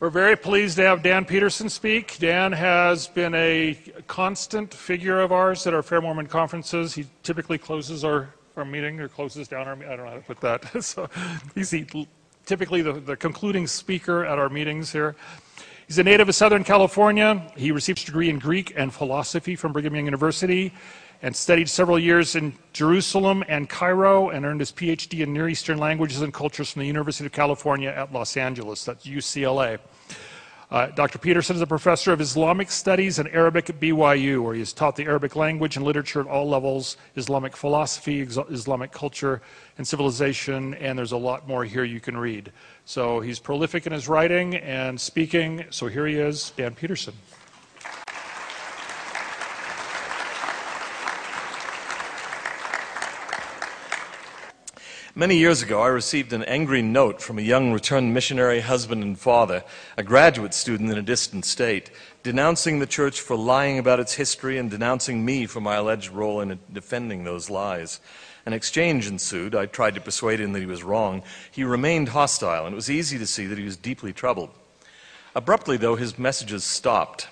We're very pleased to have Dan Peterson speak. Dan has been a constant figure of ours at our Fair Mormon conferences. He typically closes our, our meeting or closes down our I don't know how to put that. so he's the, typically the, the concluding speaker at our meetings here. He's a native of Southern California. He received a degree in Greek and philosophy from Brigham Young University and studied several years in Jerusalem and Cairo and earned his PhD in Near Eastern Languages and Cultures from the University of California at Los Angeles, that's UCLA. Uh, Dr. Peterson is a professor of Islamic Studies and Arabic at BYU, where he has taught the Arabic language and literature at all levels, Islamic philosophy, Islamic culture and civilization, and there's a lot more here you can read. So he's prolific in his writing and speaking. So here he is, Dan Peterson. Many years ago, I received an angry note from a young returned missionary husband and father, a graduate student in a distant state, denouncing the church for lying about its history and denouncing me for my alleged role in defending those lies. An exchange ensued. I tried to persuade him that he was wrong. He remained hostile, and it was easy to see that he was deeply troubled. Abruptly, though, his messages stopped.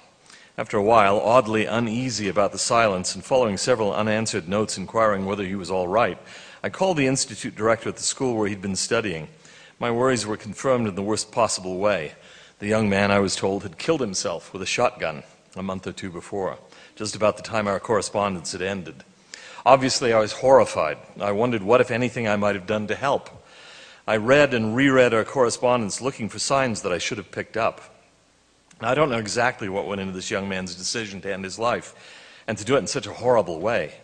After a while, oddly uneasy about the silence and following several unanswered notes inquiring whether he was all right, I called the institute director at the school where he'd been studying. My worries were confirmed in the worst possible way. The young man, I was told, had killed himself with a shotgun a month or two before, just about the time our correspondence had ended. Obviously, I was horrified. I wondered what, if anything, I might have done to help. I read and reread our correspondence looking for signs that I should have picked up. I don't know exactly what went into this young man's decision to end his life and to do it in such a horrible way.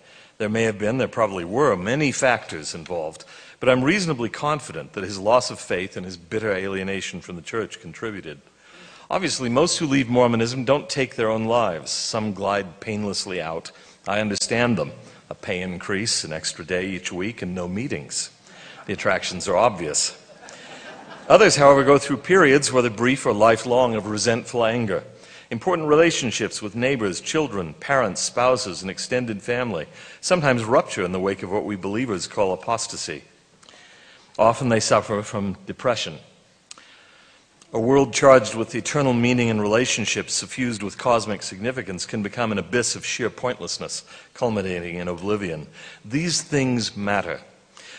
There may have been, there probably were, many factors involved, but I'm reasonably confident that his loss of faith and his bitter alienation from the church contributed. Obviously, most who leave Mormonism don't take their own lives. Some glide painlessly out. I understand them. A pay increase, an extra day each week, and no meetings. The attractions are obvious. Others, however, go through periods, whether brief or lifelong, of resentful anger. Important relationships with neighbors, children, parents, spouses, and extended family sometimes rupture in the wake of what we believers call apostasy. Often they suffer from depression. A world charged with eternal meaning and relationships suffused with cosmic significance can become an abyss of sheer pointlessness, culminating in oblivion. These things matter.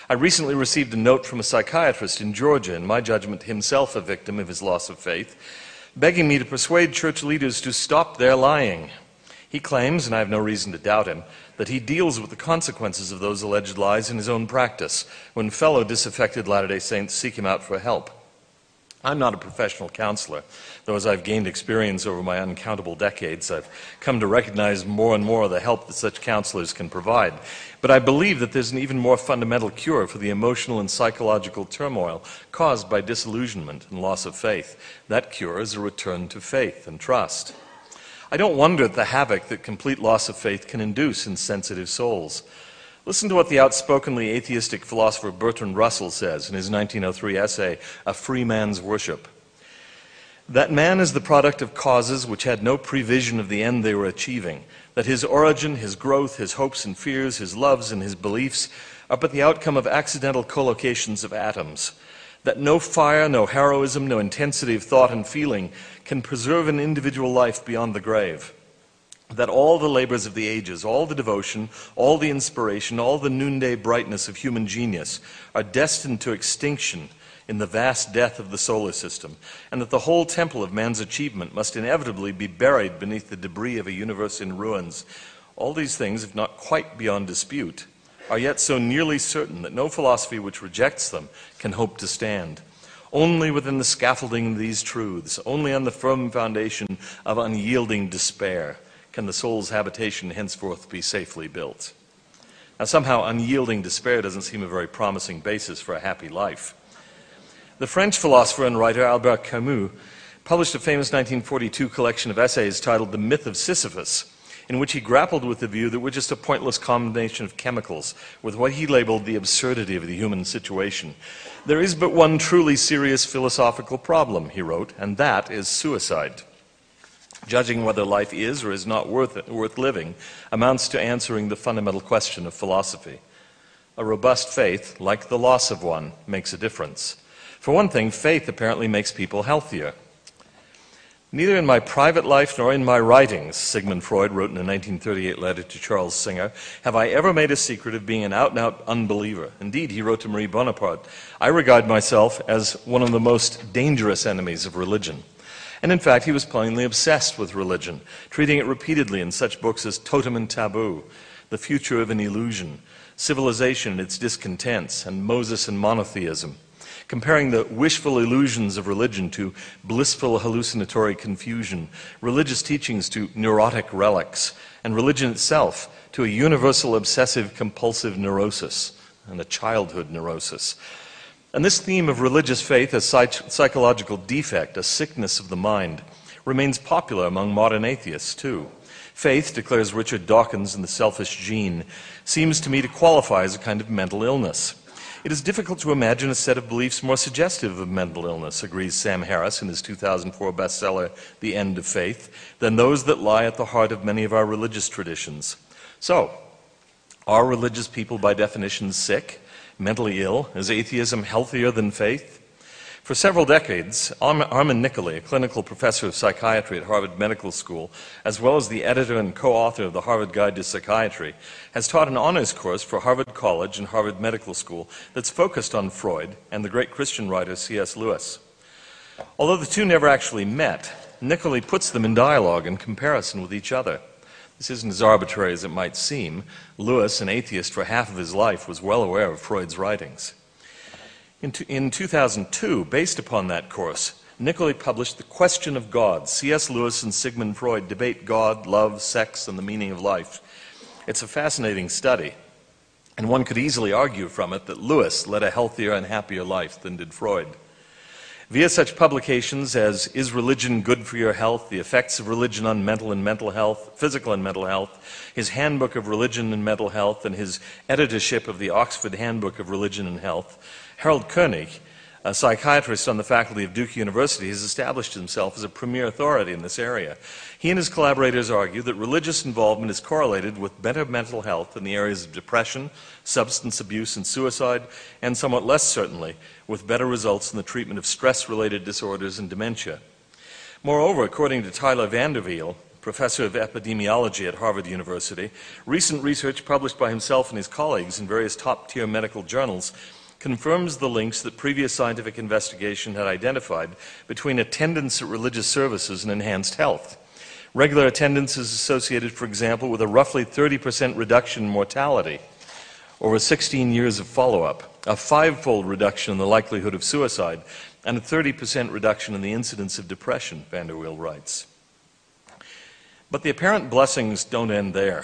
I recently received a note from a psychiatrist in Georgia, in my judgment, himself a victim of his loss of faith, begging me to persuade church leaders to stop their lying. He claims, and I have no reason to doubt him, that he deals with the consequences of those alleged lies in his own practice when fellow disaffected Latter day Saints seek him out for help. I'm not a professional counselor, though as I've gained experience over my uncountable decades, I've come to recognize more and more the help that such counselors can provide. But I believe that there's an even more fundamental cure for the emotional and psychological turmoil caused by disillusionment and loss of faith. That cure is a return to faith and trust. I don't wonder at the havoc that complete loss of faith can induce in sensitive souls. Listen to what the outspokenly atheistic philosopher Bertrand Russell says in his 1903 essay, A Free Man's Worship. That man is the product of causes which had no prevision of the end they were achieving, that his origin, his growth, his hopes and fears, his loves and his beliefs are but the outcome of accidental collocations of atoms, that no fire, no heroism, no intensity of thought and feeling can preserve an individual life beyond the grave. That all the labors of the ages, all the devotion, all the inspiration, all the noonday brightness of human genius are destined to extinction in the vast death of the solar system, and that the whole temple of man's achievement must inevitably be buried beneath the debris of a universe in ruins. All these things, if not quite beyond dispute, are yet so nearly certain that no philosophy which rejects them can hope to stand. Only within the scaffolding of these truths, only on the firm foundation of unyielding despair, can the soul's habitation henceforth be safely built. Now, somehow, unyielding despair doesn't seem a very promising basis for a happy life. The French philosopher and writer Albert Camus published a famous 1942 collection of essays titled The Myth of Sisyphus, in which he grappled with the view that we're just a pointless combination of chemicals, with what he labeled the absurdity of the human situation. There is but one truly serious philosophical problem, he wrote, and that is suicide. Judging whether life is or is not worth, it, worth living amounts to answering the fundamental question of philosophy. A robust faith, like the loss of one, makes a difference. For one thing, faith apparently makes people healthier. Neither in my private life nor in my writings, Sigmund Freud wrote in a 1938 letter to Charles Singer, have I ever made a secret of being an out and out unbeliever. Indeed, he wrote to Marie Bonaparte, I regard myself as one of the most dangerous enemies of religion. And in fact, he was plainly obsessed with religion, treating it repeatedly in such books as Totem and Taboo, The Future of an Illusion, Civilization and Its Discontents, and Moses and Monotheism comparing the wishful illusions of religion to blissful hallucinatory confusion, religious teachings to neurotic relics, and religion itself to a universal obsessive compulsive neurosis and a childhood neurosis. And this theme of religious faith as psych- psychological defect, a sickness of the mind, remains popular among modern atheists too. Faith, declares Richard Dawkins in The Selfish Gene, seems to me to qualify as a kind of mental illness. It is difficult to imagine a set of beliefs more suggestive of mental illness, agrees Sam Harris in his 2004 bestseller, The End of Faith, than those that lie at the heart of many of our religious traditions. So, are religious people by definition sick, mentally ill? Is atheism healthier than faith? For several decades, Armand Nicholi, a clinical professor of psychiatry at Harvard Medical School, as well as the editor and co author of the Harvard Guide to Psychiatry, has taught an honors course for Harvard College and Harvard Medical School that's focused on Freud and the great Christian writer C.S. Lewis. Although the two never actually met, Nicholi puts them in dialogue and comparison with each other. This isn't as arbitrary as it might seem. Lewis, an atheist for half of his life, was well aware of Freud's writings. In, in 2002, based upon that course, Nicholi published The Question of God. C.S. Lewis and Sigmund Freud debate God, love, sex, and the meaning of life. It's a fascinating study, and one could easily argue from it that Lewis led a healthier and happier life than did Freud. Via such publications as Is Religion Good for Your Health? The Effects of Religion on Mental and Mental Health, Physical and Mental Health, his Handbook of Religion and Mental Health, and his editorship of the Oxford Handbook of Religion and Health, Harold Koenig, a psychiatrist on the faculty of Duke University, has established himself as a premier authority in this area. He and his collaborators argue that religious involvement is correlated with better mental health in the areas of depression, substance abuse, and suicide, and somewhat less certainly, with better results in the treatment of stress related disorders and dementia. Moreover, according to Tyler VanderWeele, professor of epidemiology at Harvard University, recent research published by himself and his colleagues in various top tier medical journals confirms the links that previous scientific investigation had identified between attendance at religious services and enhanced health. Regular attendance is associated, for example, with a roughly 30% reduction in mortality over 16 years of follow up, a five-fold reduction in the likelihood of suicide, and a 30% reduction in the incidence of depression, VanderWeele writes. But the apparent blessings don't end there.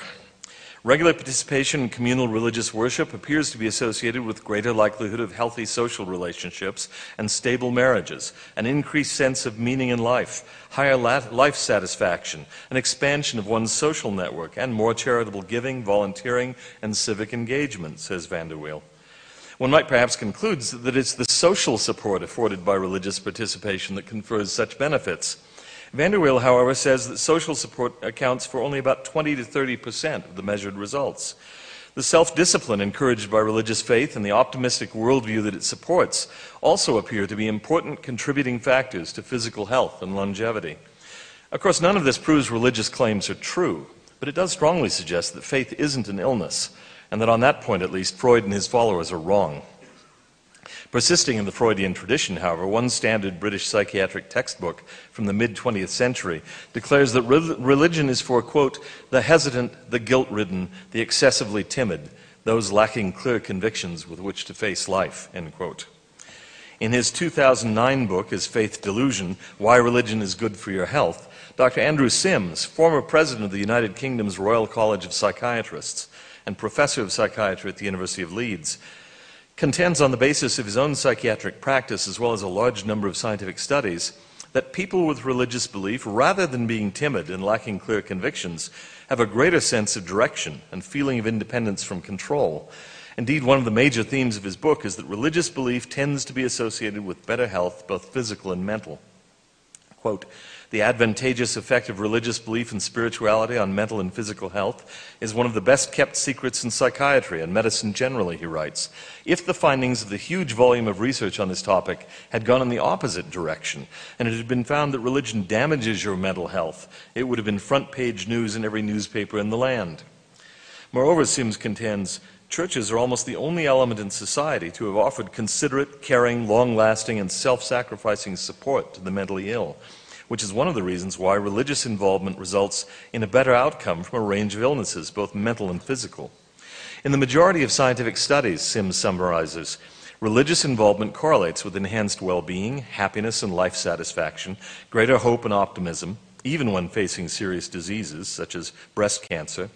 Regular participation in communal religious worship appears to be associated with greater likelihood of healthy social relationships and stable marriages, an increased sense of meaning in life, higher life satisfaction, an expansion of one's social network, and more charitable giving, volunteering, and civic engagement, says VanderWeele. One might perhaps conclude that it's the social support afforded by religious participation that confers such benefits. VanderWeele, however, says that social support accounts for only about 20 to 30 percent of the measured results. The self discipline encouraged by religious faith and the optimistic worldview that it supports also appear to be important contributing factors to physical health and longevity. Of course, none of this proves religious claims are true, but it does strongly suggest that faith isn't an illness, and that on that point at least, Freud and his followers are wrong. Persisting in the Freudian tradition, however, one standard British psychiatric textbook from the mid 20th century declares that re- religion is for, quote, the hesitant, the guilt ridden, the excessively timid, those lacking clear convictions with which to face life, end quote. In his 2009 book, Is Faith Delusion? Why Religion is Good for Your Health, Dr. Andrew Sims, former president of the United Kingdom's Royal College of Psychiatrists and professor of psychiatry at the University of Leeds, contends on the basis of his own psychiatric practice as well as a large number of scientific studies that people with religious belief, rather than being timid and lacking clear convictions, have a greater sense of direction and feeling of independence from control. Indeed, one of the major themes of his book is that religious belief tends to be associated with better health, both physical and mental. Quote, the advantageous effect of religious belief and spirituality on mental and physical health is one of the best kept secrets in psychiatry and medicine generally, he writes. If the findings of the huge volume of research on this topic had gone in the opposite direction, and it had been found that religion damages your mental health, it would have been front page news in every newspaper in the land. Moreover, Sims contends, churches are almost the only element in society to have offered considerate, caring, long lasting, and self sacrificing support to the mentally ill which is one of the reasons why religious involvement results in a better outcome from a range of illnesses, both mental and physical. In the majority of scientific studies, Sims summarizes, religious involvement correlates with enhanced well being, happiness, and life satisfaction, greater hope and optimism, even when facing serious diseases such as breast cancer,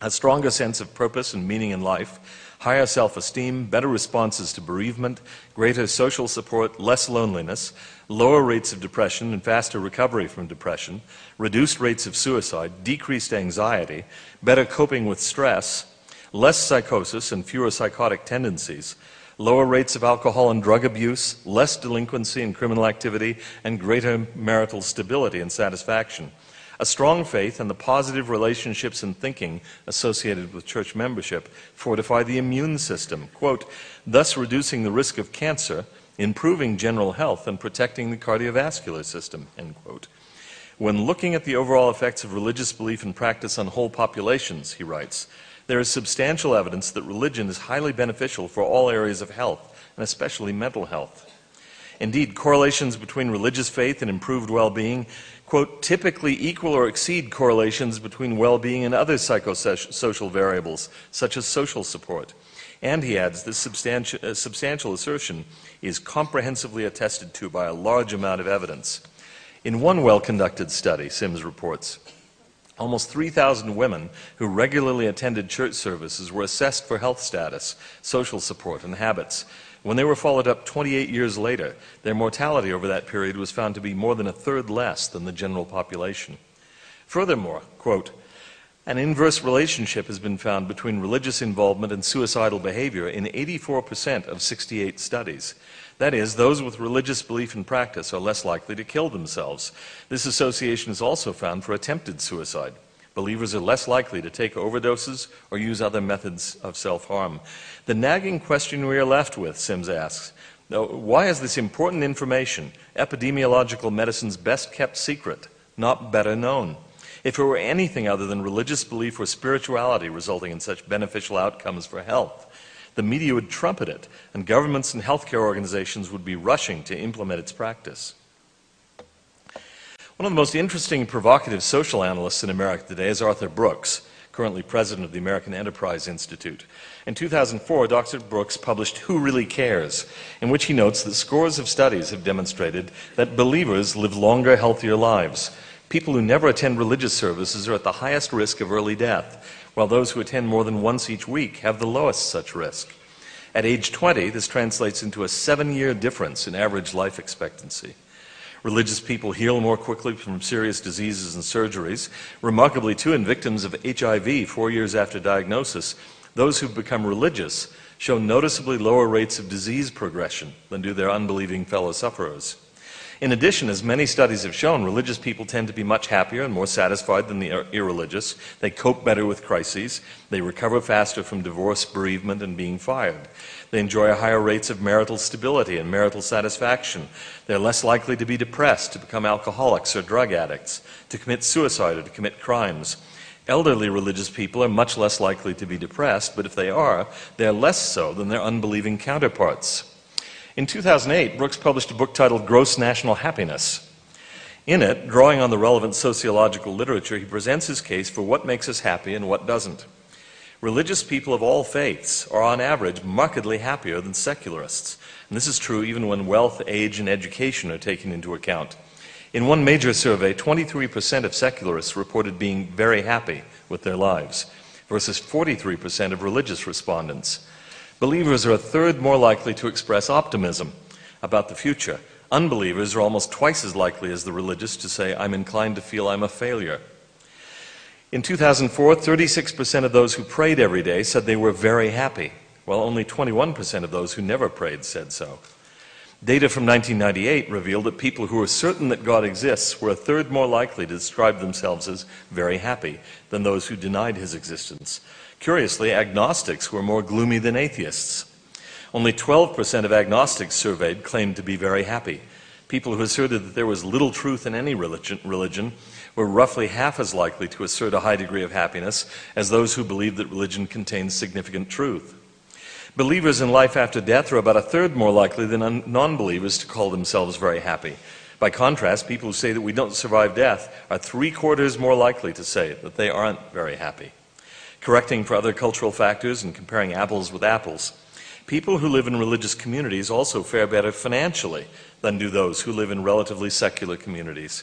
a stronger sense of purpose and meaning in life, higher self esteem, better responses to bereavement, greater social support, less loneliness, lower rates of depression and faster recovery from depression, reduced rates of suicide, decreased anxiety, better coping with stress, less psychosis and fewer psychotic tendencies, lower rates of alcohol and drug abuse, less delinquency and criminal activity, and greater marital stability and satisfaction. A strong faith and the positive relationships and thinking associated with church membership fortify the immune system, quote, thus reducing the risk of cancer, improving general health, and protecting the cardiovascular system, end quote. When looking at the overall effects of religious belief and practice on whole populations, he writes, there is substantial evidence that religion is highly beneficial for all areas of health, and especially mental health. Indeed, correlations between religious faith and improved well being quote, typically equal or exceed correlations between well being and other psychosocial variables, such as social support. And he adds, this substantial, uh, substantial assertion is comprehensively attested to by a large amount of evidence. In one well conducted study, Sims reports, almost 3,000 women who regularly attended church services were assessed for health status, social support, and habits. When they were followed up 28 years later, their mortality over that period was found to be more than a third less than the general population. Furthermore, quote, an inverse relationship has been found between religious involvement and suicidal behavior in 84% of 68 studies. That is, those with religious belief and practice are less likely to kill themselves. This association is also found for attempted suicide. Believers are less likely to take overdoses or use other methods of self harm. The nagging question we are left with, Sims asks, why is this important information, epidemiological medicine's best kept secret, not better known? If it were anything other than religious belief or spirituality resulting in such beneficial outcomes for health, the media would trumpet it, and governments and healthcare organizations would be rushing to implement its practice. One of the most interesting and provocative social analysts in America today is Arthur Brooks, currently president of the American Enterprise Institute. In 2004, Dr. Brooks published Who Really Cares, in which he notes that scores of studies have demonstrated that believers live longer, healthier lives. People who never attend religious services are at the highest risk of early death, while those who attend more than once each week have the lowest such risk. At age 20, this translates into a seven year difference in average life expectancy. Religious people heal more quickly from serious diseases and surgeries. Remarkably, too, in victims of HIV four years after diagnosis, those who've become religious show noticeably lower rates of disease progression than do their unbelieving fellow sufferers. In addition, as many studies have shown, religious people tend to be much happier and more satisfied than the irreligious. They cope better with crises. They recover faster from divorce, bereavement, and being fired. They enjoy higher rates of marital stability and marital satisfaction. They're less likely to be depressed, to become alcoholics or drug addicts, to commit suicide or to commit crimes. Elderly religious people are much less likely to be depressed, but if they are, they're less so than their unbelieving counterparts. In 2008, Brooks published a book titled Gross National Happiness. In it, drawing on the relevant sociological literature, he presents his case for what makes us happy and what doesn't. Religious people of all faiths are, on average, markedly happier than secularists. And this is true even when wealth, age, and education are taken into account. In one major survey, 23% of secularists reported being very happy with their lives, versus 43% of religious respondents. Believers are a third more likely to express optimism about the future. Unbelievers are almost twice as likely as the religious to say, I'm inclined to feel I'm a failure. In 2004, 36% of those who prayed every day said they were very happy, while only 21% of those who never prayed said so. Data from 1998 revealed that people who were certain that God exists were a third more likely to describe themselves as very happy than those who denied his existence. Curiously, agnostics were more gloomy than atheists. Only 12% of agnostics surveyed claimed to be very happy. People who asserted that there was little truth in any religion, religion were roughly half as likely to assert a high degree of happiness as those who believed that religion contains significant truth. Believers in life after death are about a third more likely than non believers to call themselves very happy. By contrast, people who say that we don't survive death are three quarters more likely to say that they aren't very happy. Correcting for other cultural factors and comparing apples with apples, people who live in religious communities also fare better financially than do those who live in relatively secular communities.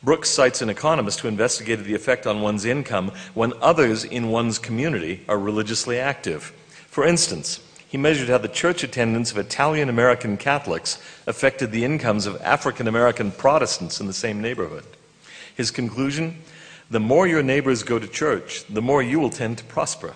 Brooks cites an economist who investigated the effect on one's income when others in one's community are religiously active. For instance, he measured how the church attendance of Italian American Catholics affected the incomes of African American Protestants in the same neighborhood. His conclusion the more your neighbors go to church, the more you will tend to prosper.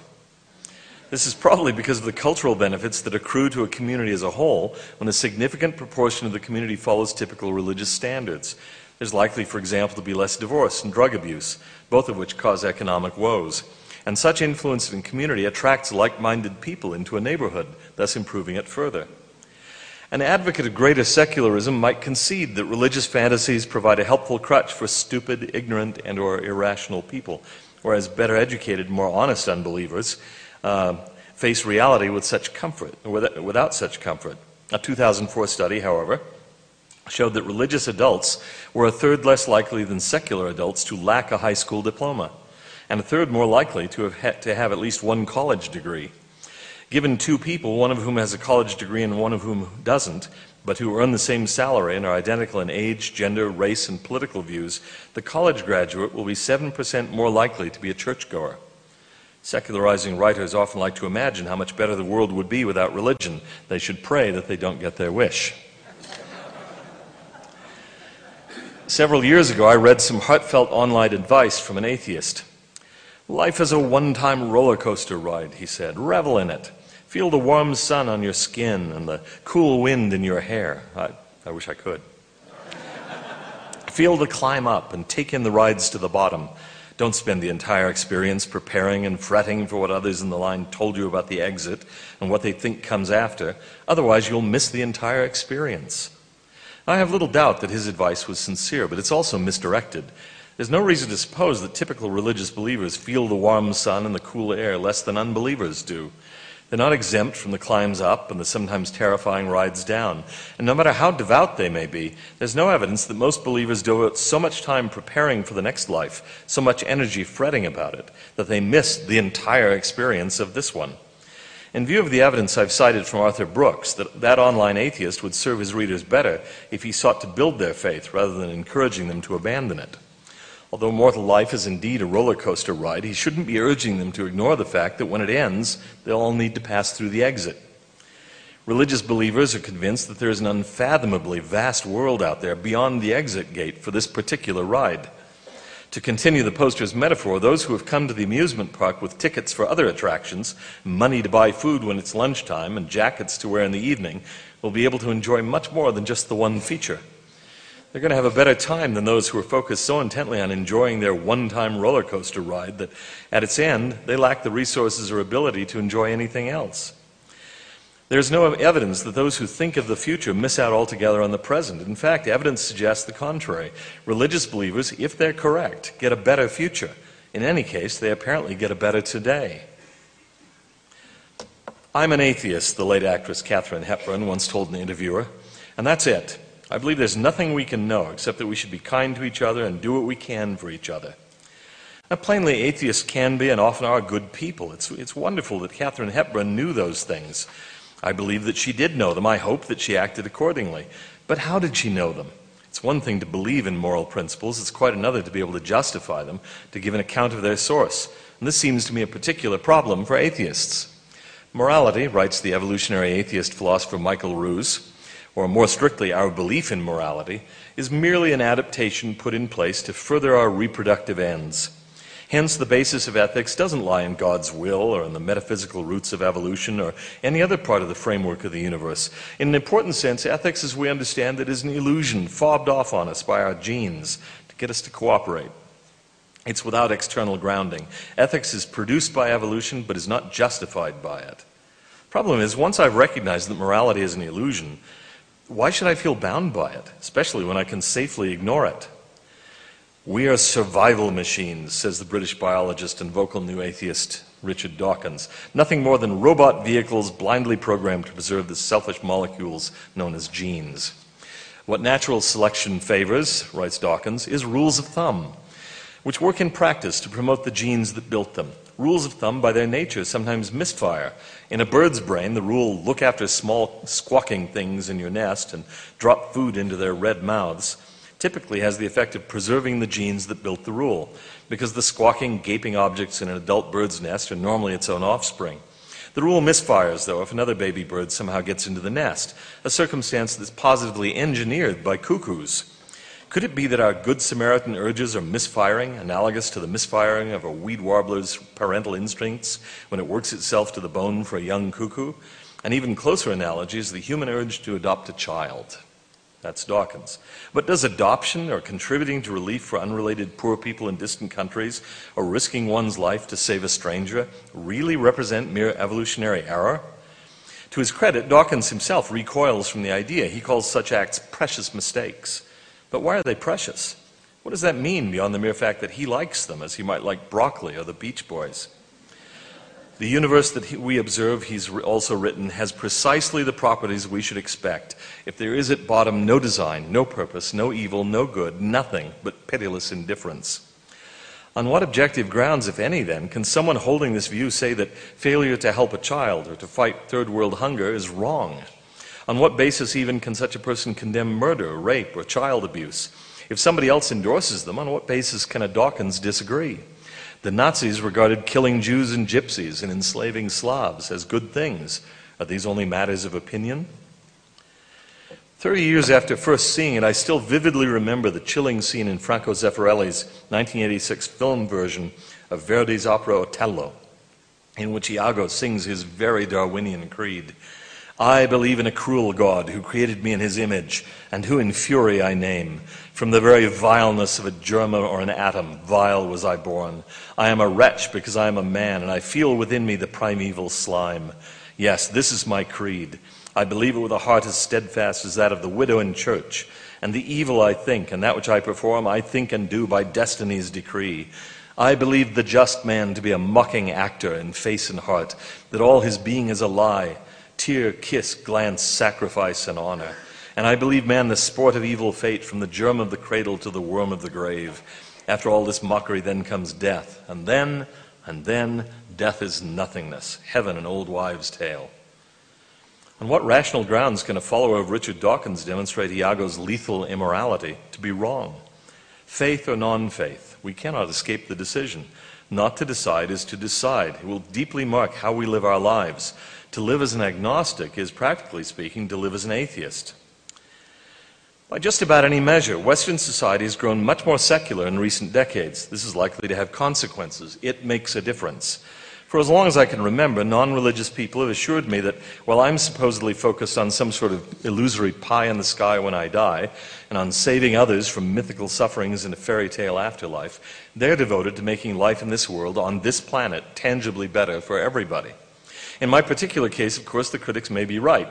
This is probably because of the cultural benefits that accrue to a community as a whole when a significant proportion of the community follows typical religious standards. There's likely, for example, to be less divorce and drug abuse, both of which cause economic woes. And such influence in community attracts like minded people into a neighborhood, thus improving it further. An advocate of greater secularism might concede that religious fantasies provide a helpful crutch for stupid, ignorant, and or irrational people, whereas better educated, more honest unbelievers uh, face reality with such comfort, without such comfort. A 2004 study, however, showed that religious adults were a third less likely than secular adults to lack a high school diploma and a third more likely to have, to have at least one college degree. Given two people, one of whom has a college degree and one of whom doesn't, but who earn the same salary and are identical in age, gender, race, and political views, the college graduate will be 7% more likely to be a churchgoer. Secularizing writers often like to imagine how much better the world would be without religion. They should pray that they don't get their wish. Several years ago, I read some heartfelt online advice from an atheist. Life is a one time roller coaster ride, he said. Revel in it. Feel the warm sun on your skin and the cool wind in your hair. I, I wish I could. Feel the climb up and take in the rides to the bottom. Don't spend the entire experience preparing and fretting for what others in the line told you about the exit and what they think comes after. Otherwise, you'll miss the entire experience. I have little doubt that his advice was sincere, but it's also misdirected. There's no reason to suppose that typical religious believers feel the warm sun and the cool air less than unbelievers do. They're not exempt from the climbs up and the sometimes terrifying rides down. And no matter how devout they may be, there's no evidence that most believers devote so much time preparing for the next life, so much energy fretting about it, that they miss the entire experience of this one. In view of the evidence I've cited from Arthur Brooks, that that online atheist would serve his readers better if he sought to build their faith rather than encouraging them to abandon it. Although mortal life is indeed a roller coaster ride, he shouldn't be urging them to ignore the fact that when it ends, they'll all need to pass through the exit. Religious believers are convinced that there is an unfathomably vast world out there beyond the exit gate for this particular ride. To continue the poster's metaphor, those who have come to the amusement park with tickets for other attractions, money to buy food when it's lunchtime, and jackets to wear in the evening will be able to enjoy much more than just the one feature. They're going to have a better time than those who are focused so intently on enjoying their one time roller coaster ride that at its end, they lack the resources or ability to enjoy anything else. There's no evidence that those who think of the future miss out altogether on the present. In fact, evidence suggests the contrary. Religious believers, if they're correct, get a better future. In any case, they apparently get a better today. I'm an atheist, the late actress Katharine Hepburn once told an interviewer, and that's it. I believe there's nothing we can know except that we should be kind to each other and do what we can for each other. Now, plainly, atheists can be and often are good people. It's, it's wonderful that Katharine Hepburn knew those things. I believe that she did know them. I hope that she acted accordingly. But how did she know them? It's one thing to believe in moral principles, it's quite another to be able to justify them, to give an account of their source. And this seems to me a particular problem for atheists. Morality, writes the evolutionary atheist philosopher Michael Ruse, or more strictly, our belief in morality, is merely an adaptation put in place to further our reproductive ends. Hence, the basis of ethics doesn't lie in God's will or in the metaphysical roots of evolution or any other part of the framework of the universe. In an important sense, ethics, as we understand it, is an illusion fobbed off on us by our genes to get us to cooperate. It's without external grounding. Ethics is produced by evolution but is not justified by it. Problem is, once I've recognized that morality is an illusion, why should I feel bound by it, especially when I can safely ignore it? We are survival machines, says the British biologist and vocal new atheist Richard Dawkins. Nothing more than robot vehicles blindly programmed to preserve the selfish molecules known as genes. What natural selection favors, writes Dawkins, is rules of thumb, which work in practice to promote the genes that built them. Rules of thumb, by their nature, sometimes misfire. In a bird's brain, the rule look after small squawking things in your nest and drop food into their red mouths typically has the effect of preserving the genes that built the rule, because the squawking, gaping objects in an adult bird's nest are normally its own offspring. The rule misfires, though, if another baby bird somehow gets into the nest, a circumstance that's positively engineered by cuckoos. Could it be that our Good Samaritan urges are misfiring, analogous to the misfiring of a reed warbler's parental instincts when it works itself to the bone for a young cuckoo? An even closer analogy is the human urge to adopt a child. That's Dawkins. But does adoption or contributing to relief for unrelated poor people in distant countries or risking one's life to save a stranger really represent mere evolutionary error? To his credit, Dawkins himself recoils from the idea. He calls such acts precious mistakes. But why are they precious? What does that mean beyond the mere fact that he likes them, as he might like broccoli or the Beach Boys? The universe that we observe, he's also written, has precisely the properties we should expect. If there is at bottom no design, no purpose, no evil, no good, nothing but pitiless indifference. On what objective grounds, if any, then, can someone holding this view say that failure to help a child or to fight third world hunger is wrong? On what basis, even, can such a person condemn murder, rape, or child abuse? If somebody else endorses them, on what basis can a Dawkins disagree? The Nazis regarded killing Jews and gypsies and enslaving Slavs as good things. Are these only matters of opinion? Thirty years after first seeing it, I still vividly remember the chilling scene in Franco Zeffirelli's 1986 film version of Verdi's opera Otello, in which Iago sings his very Darwinian creed. I believe in a cruel God who created me in his image, and who in fury I name. From the very vileness of a germ or an atom, vile was I born. I am a wretch because I am a man, and I feel within me the primeval slime. Yes, this is my creed. I believe it with a heart as steadfast as that of the widow in church. And the evil I think, and that which I perform, I think and do by destiny's decree. I believe the just man to be a mocking actor in face and heart, that all his being is a lie tear, kiss, glance, sacrifice, and honor. And I believe man the sport of evil fate from the germ of the cradle to the worm of the grave. After all this mockery, then comes death. And then, and then, death is nothingness, heaven an old wives' tale. On what rational grounds can a follower of Richard Dawkins demonstrate Iago's lethal immorality to be wrong? Faith or non faith, we cannot escape the decision. Not to decide is to decide. It will deeply mark how we live our lives. To live as an agnostic is, practically speaking, to live as an atheist. By just about any measure, Western society has grown much more secular in recent decades. This is likely to have consequences. It makes a difference. For as long as I can remember, non religious people have assured me that while I'm supposedly focused on some sort of illusory pie in the sky when I die, and on saving others from mythical sufferings in a fairy tale afterlife, they're devoted to making life in this world, on this planet, tangibly better for everybody. In my particular case, of course, the critics may be right.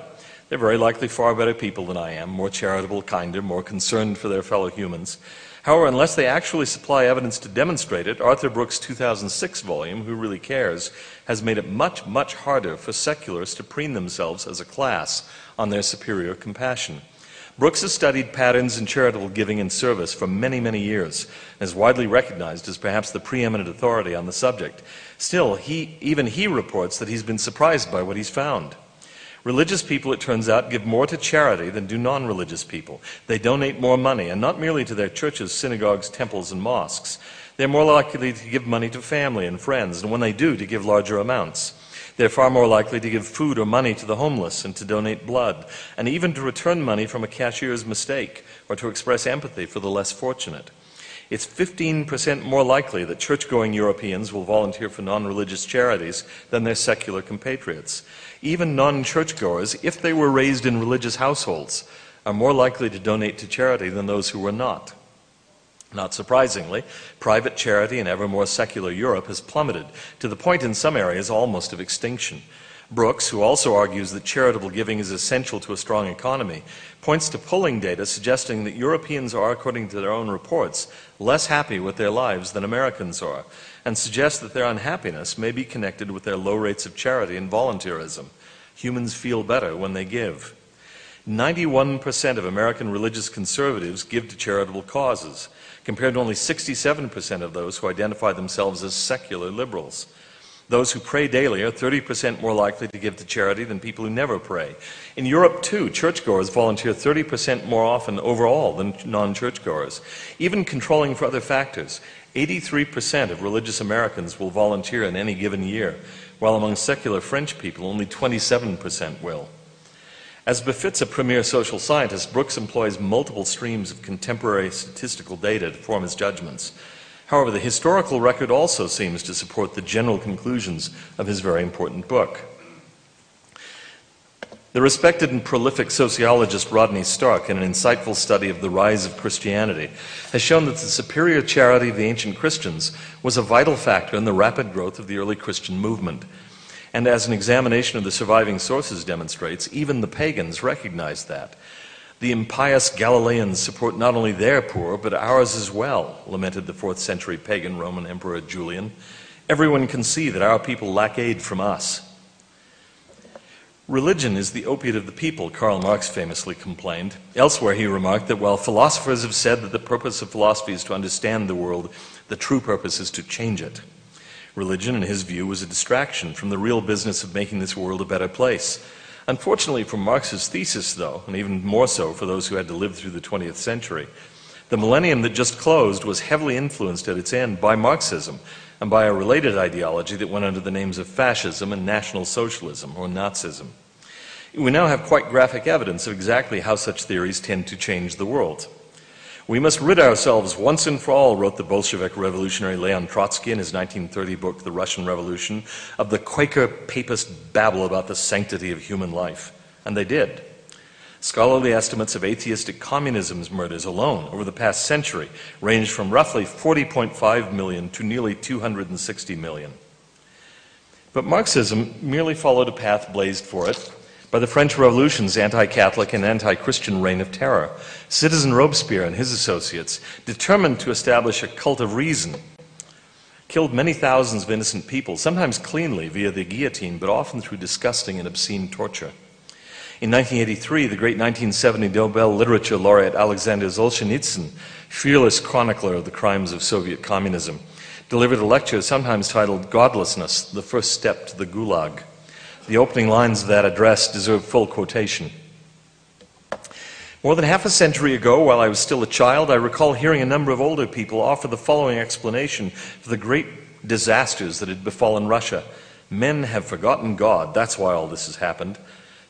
They're very likely far better people than I am, more charitable, kinder, more concerned for their fellow humans. However, unless they actually supply evidence to demonstrate it, Arthur Brooks' 2006 volume, Who Really Cares, has made it much, much harder for secularists to preen themselves as a class on their superior compassion. Brooks has studied patterns in charitable giving and service for many, many years and is widely recognized as perhaps the preeminent authority on the subject. Still, he, even he reports that he's been surprised by what he's found. Religious people, it turns out, give more to charity than do non religious people. They donate more money, and not merely to their churches, synagogues, temples, and mosques. They're more likely to give money to family and friends, and when they do, to give larger amounts. They're far more likely to give food or money to the homeless and to donate blood, and even to return money from a cashier's mistake or to express empathy for the less fortunate. It's 15% more likely that church going Europeans will volunteer for non religious charities than their secular compatriots. Even non churchgoers, if they were raised in religious households, are more likely to donate to charity than those who were not. Not surprisingly, private charity in ever more secular Europe has plummeted to the point in some areas almost of extinction. Brooks, who also argues that charitable giving is essential to a strong economy, points to polling data suggesting that Europeans are, according to their own reports, less happy with their lives than Americans are, and suggests that their unhappiness may be connected with their low rates of charity and volunteerism. Humans feel better when they give. 91% of American religious conservatives give to charitable causes, compared to only 67% of those who identify themselves as secular liberals. Those who pray daily are 30% more likely to give to charity than people who never pray. In Europe, too, churchgoers volunteer 30% more often overall than non churchgoers. Even controlling for other factors, 83% of religious Americans will volunteer in any given year, while among secular French people, only 27% will. As befits a premier social scientist, Brooks employs multiple streams of contemporary statistical data to form his judgments. However, the historical record also seems to support the general conclusions of his very important book. The respected and prolific sociologist Rodney Stark, in an insightful study of the rise of Christianity, has shown that the superior charity of the ancient Christians was a vital factor in the rapid growth of the early Christian movement. And as an examination of the surviving sources demonstrates, even the pagans recognized that. The impious Galileans support not only their poor, but ours as well, lamented the fourth century pagan Roman Emperor Julian. Everyone can see that our people lack aid from us. Religion is the opiate of the people, Karl Marx famously complained. Elsewhere, he remarked that while philosophers have said that the purpose of philosophy is to understand the world, the true purpose is to change it. Religion, in his view, was a distraction from the real business of making this world a better place. Unfortunately for Marx's thesis, though, and even more so for those who had to live through the 20th century, the millennium that just closed was heavily influenced at its end by Marxism and by a related ideology that went under the names of fascism and National Socialism or Nazism. We now have quite graphic evidence of exactly how such theories tend to change the world. We must rid ourselves once and for all, wrote the Bolshevik revolutionary Leon Trotsky in his 1930 book, The Russian Revolution, of the Quaker papist babble about the sanctity of human life. And they did. Scholarly estimates of atheistic communism's murders alone over the past century range from roughly 40.5 million to nearly 260 million. But Marxism merely followed a path blazed for it by the French Revolution's anti Catholic and anti Christian reign of terror. Citizen Robespierre and his associates, determined to establish a cult of reason, killed many thousands of innocent people, sometimes cleanly via the guillotine, but often through disgusting and obscene torture. In 1983, the great 1970 Nobel Literature laureate Alexander Solzhenitsyn, fearless chronicler of the crimes of Soviet communism, delivered a lecture sometimes titled Godlessness, the First Step to the Gulag. The opening lines of that address deserve full quotation. More than half a century ago, while I was still a child, I recall hearing a number of older people offer the following explanation for the great disasters that had befallen Russia. Men have forgotten God. That's why all this has happened.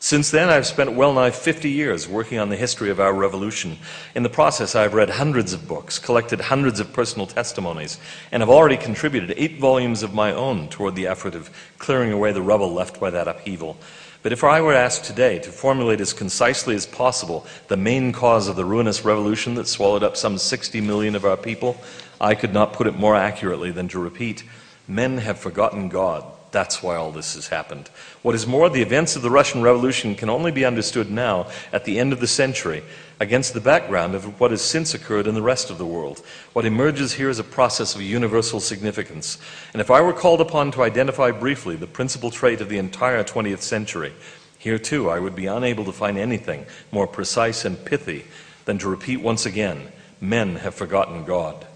Since then, I've spent well nigh 50 years working on the history of our revolution. In the process, I've read hundreds of books, collected hundreds of personal testimonies, and have already contributed eight volumes of my own toward the effort of clearing away the rubble left by that upheaval. But if I were asked today to formulate as concisely as possible the main cause of the ruinous revolution that swallowed up some 60 million of our people, I could not put it more accurately than to repeat men have forgotten God. That's why all this has happened. What is more, the events of the Russian Revolution can only be understood now, at the end of the century, against the background of what has since occurred in the rest of the world. What emerges here is a process of universal significance. And if I were called upon to identify briefly the principal trait of the entire 20th century, here too I would be unable to find anything more precise and pithy than to repeat once again men have forgotten God.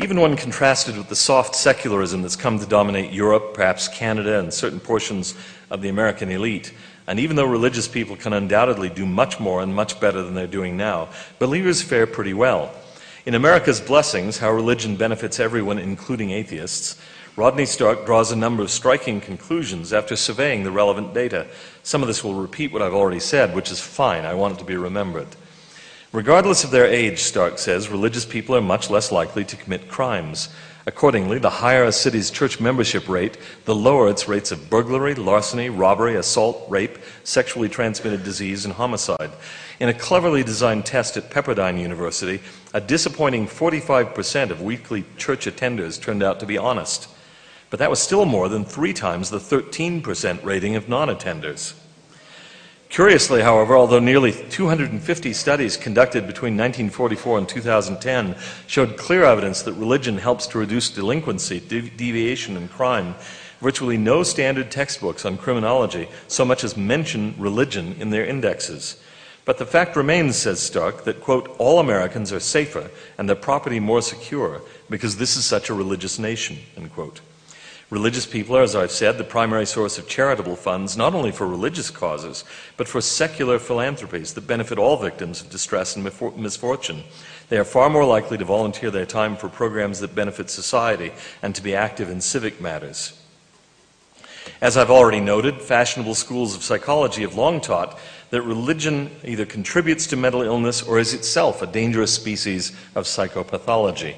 Even when contrasted with the soft secularism that's come to dominate Europe, perhaps Canada, and certain portions of the American elite, and even though religious people can undoubtedly do much more and much better than they're doing now, believers fare pretty well. In America's Blessings How Religion Benefits Everyone, Including Atheists, Rodney Stark draws a number of striking conclusions after surveying the relevant data. Some of this will repeat what I've already said, which is fine. I want it to be remembered. Regardless of their age, Stark says, religious people are much less likely to commit crimes. Accordingly, the higher a city's church membership rate, the lower its rates of burglary, larceny, robbery, assault, rape, sexually transmitted disease, and homicide. In a cleverly designed test at Pepperdine University, a disappointing 45% of weekly church attenders turned out to be honest. But that was still more than three times the 13% rating of non attenders. Curiously, however, although nearly 250 studies conducted between 1944 and 2010 showed clear evidence that religion helps to reduce delinquency, deviation, and crime, virtually no standard textbooks on criminology so much as mention religion in their indexes. But the fact remains, says Stark, that, quote, all Americans are safer and their property more secure because this is such a religious nation, end quote. Religious people are, as I've said, the primary source of charitable funds, not only for religious causes, but for secular philanthropies that benefit all victims of distress and misfortune. They are far more likely to volunteer their time for programs that benefit society and to be active in civic matters. As I've already noted, fashionable schools of psychology have long taught that religion either contributes to mental illness or is itself a dangerous species of psychopathology.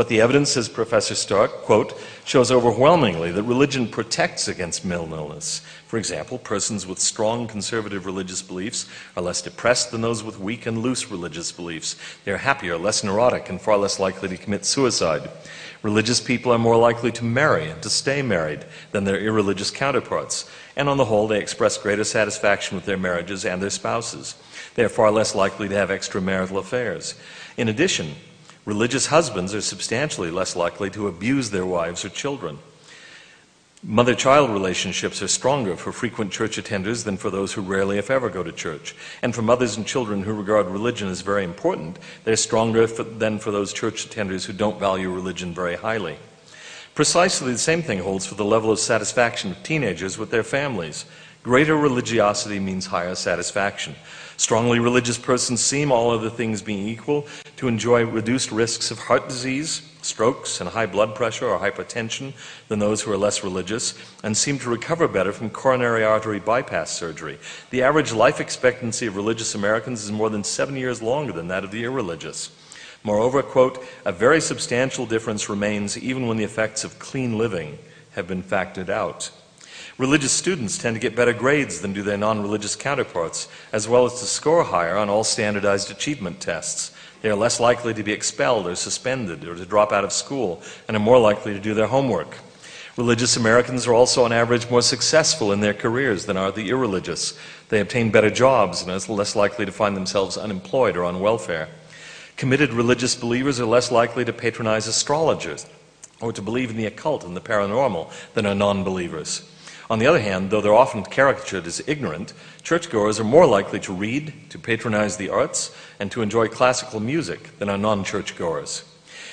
But the evidence, says Professor Stark, quote, shows overwhelmingly that religion protects against mental illness. For example, persons with strong conservative religious beliefs are less depressed than those with weak and loose religious beliefs. They are happier, less neurotic, and far less likely to commit suicide. Religious people are more likely to marry and to stay married than their irreligious counterparts, and on the whole, they express greater satisfaction with their marriages and their spouses. They are far less likely to have extramarital affairs. In addition, Religious husbands are substantially less likely to abuse their wives or children. Mother child relationships are stronger for frequent church attenders than for those who rarely, if ever, go to church. And for mothers and children who regard religion as very important, they're stronger for, than for those church attenders who don't value religion very highly. Precisely the same thing holds for the level of satisfaction of teenagers with their families. Greater religiosity means higher satisfaction. Strongly religious persons seem, all other things being equal, to enjoy reduced risks of heart disease, strokes, and high blood pressure or hypertension than those who are less religious, and seem to recover better from coronary artery bypass surgery. The average life expectancy of religious Americans is more than seven years longer than that of the irreligious. Moreover, quote, a very substantial difference remains even when the effects of clean living have been factored out. Religious students tend to get better grades than do their non religious counterparts, as well as to score higher on all standardized achievement tests. They are less likely to be expelled or suspended or to drop out of school and are more likely to do their homework. Religious Americans are also, on average, more successful in their careers than are the irreligious. They obtain better jobs and are less likely to find themselves unemployed or on welfare. Committed religious believers are less likely to patronize astrologers or to believe in the occult and the paranormal than are non believers. On the other hand, though they're often caricatured as ignorant, churchgoers are more likely to read, to patronize the arts, and to enjoy classical music than are non churchgoers.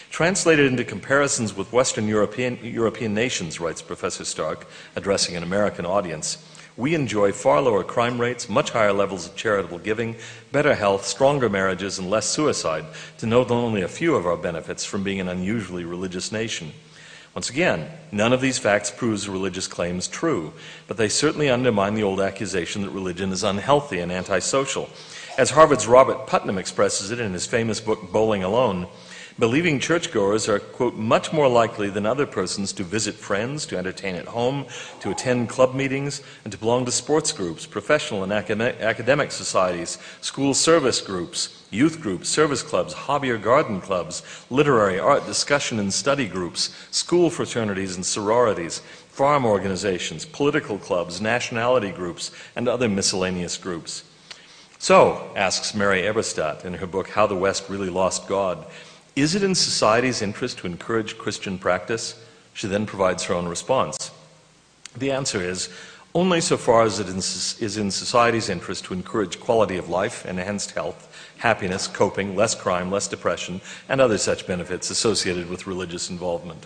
Translated into comparisons with Western European, European nations, writes Professor Stark, addressing an American audience, we enjoy far lower crime rates, much higher levels of charitable giving, better health, stronger marriages, and less suicide, to note only a few of our benefits from being an unusually religious nation. Once again, none of these facts proves religious claims true, but they certainly undermine the old accusation that religion is unhealthy and antisocial. As Harvard's Robert Putnam expresses it in his famous book Bowling Alone, Believing churchgoers are, quote, much more likely than other persons to visit friends, to entertain at home, to attend club meetings, and to belong to sports groups, professional and academic societies, school service groups, youth groups, service clubs, hobby or garden clubs, literary, art, discussion, and study groups, school fraternities and sororities, farm organizations, political clubs, nationality groups, and other miscellaneous groups. So, asks Mary Eberstadt in her book How the West Really Lost God, is it in society's interest to encourage Christian practice? She then provides her own response. The answer is only so far as it is in society's interest to encourage quality of life, enhanced health, happiness, coping, less crime, less depression, and other such benefits associated with religious involvement.